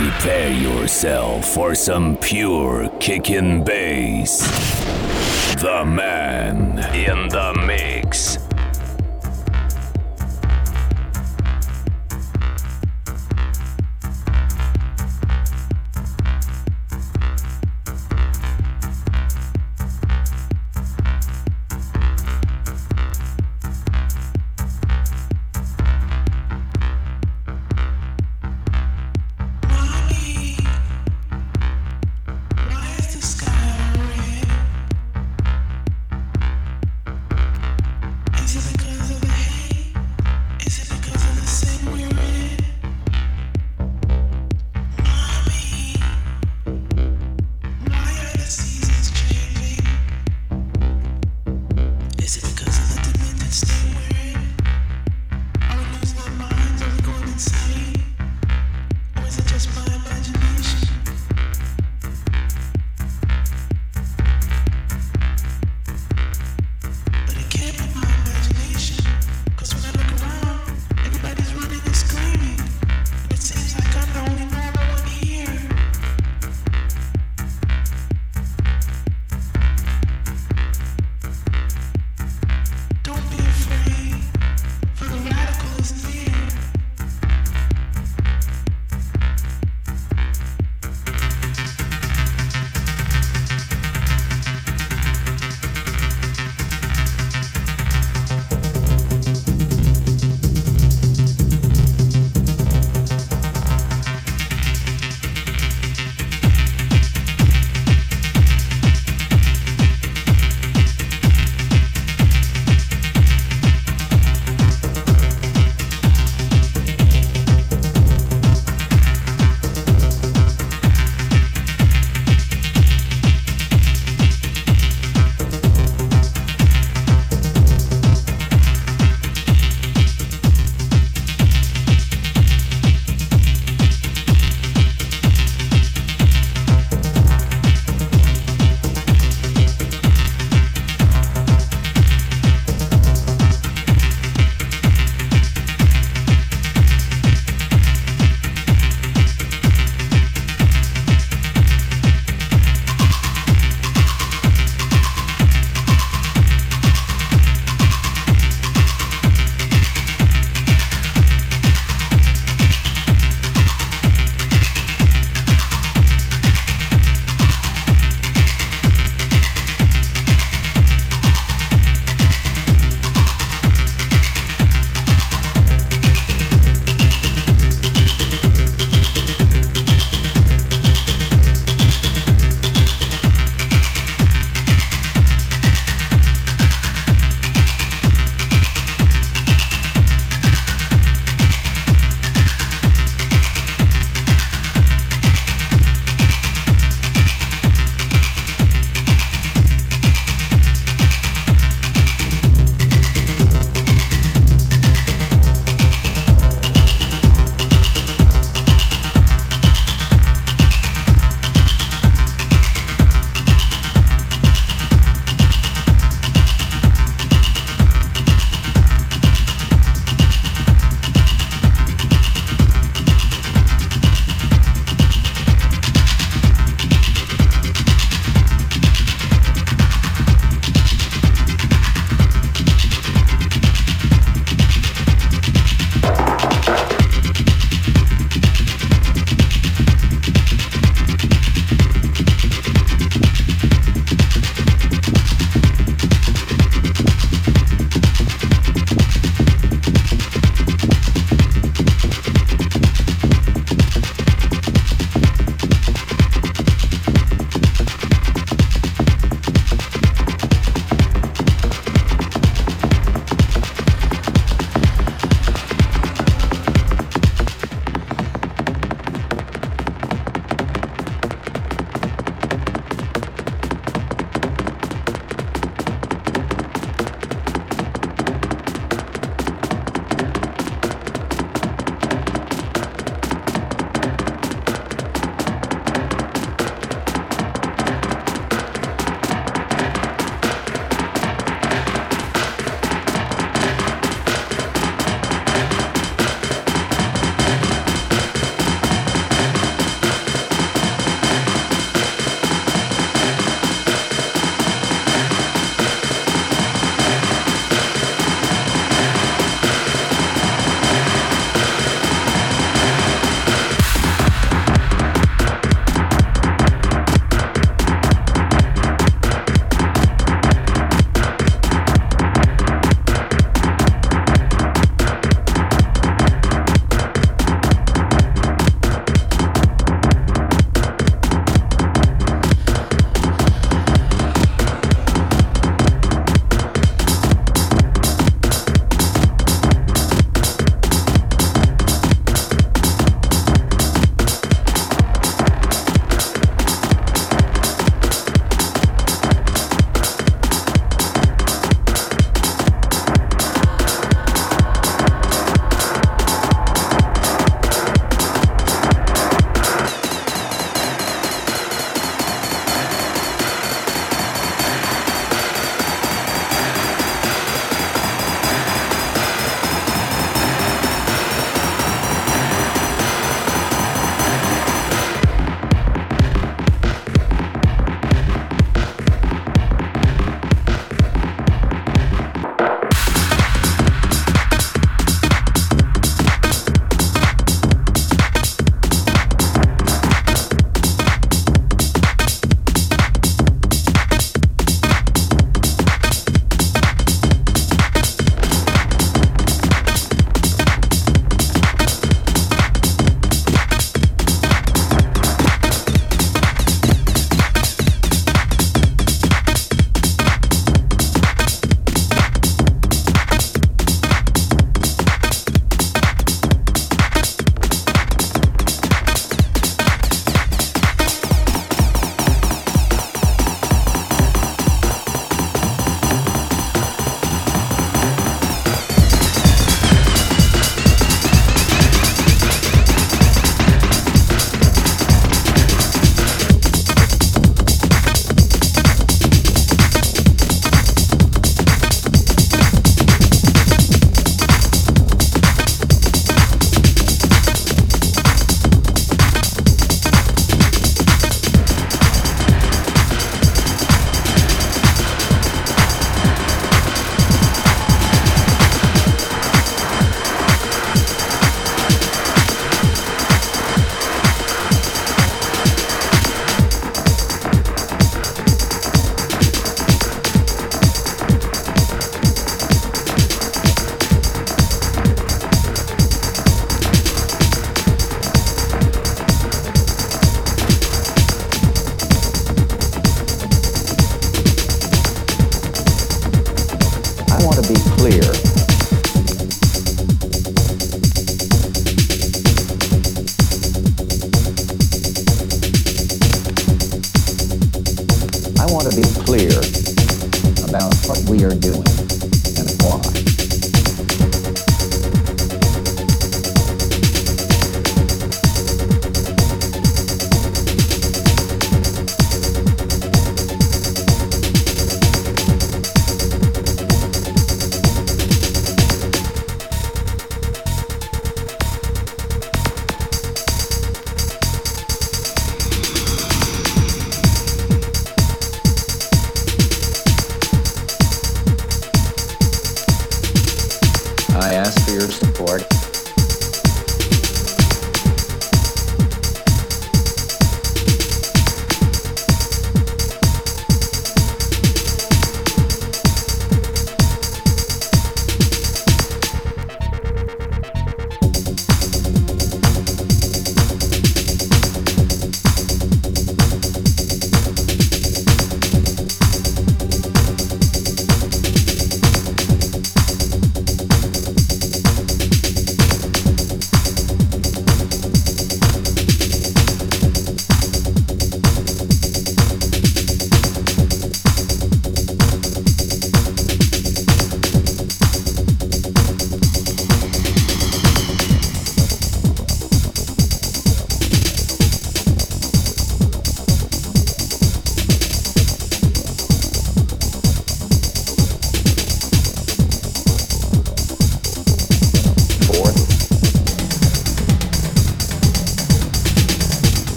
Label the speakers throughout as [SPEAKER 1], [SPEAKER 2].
[SPEAKER 1] Prepare yourself for some pure kickin' bass. The man in the mix.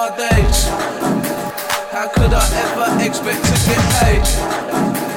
[SPEAKER 2] my days? How could I ever expect to get paid?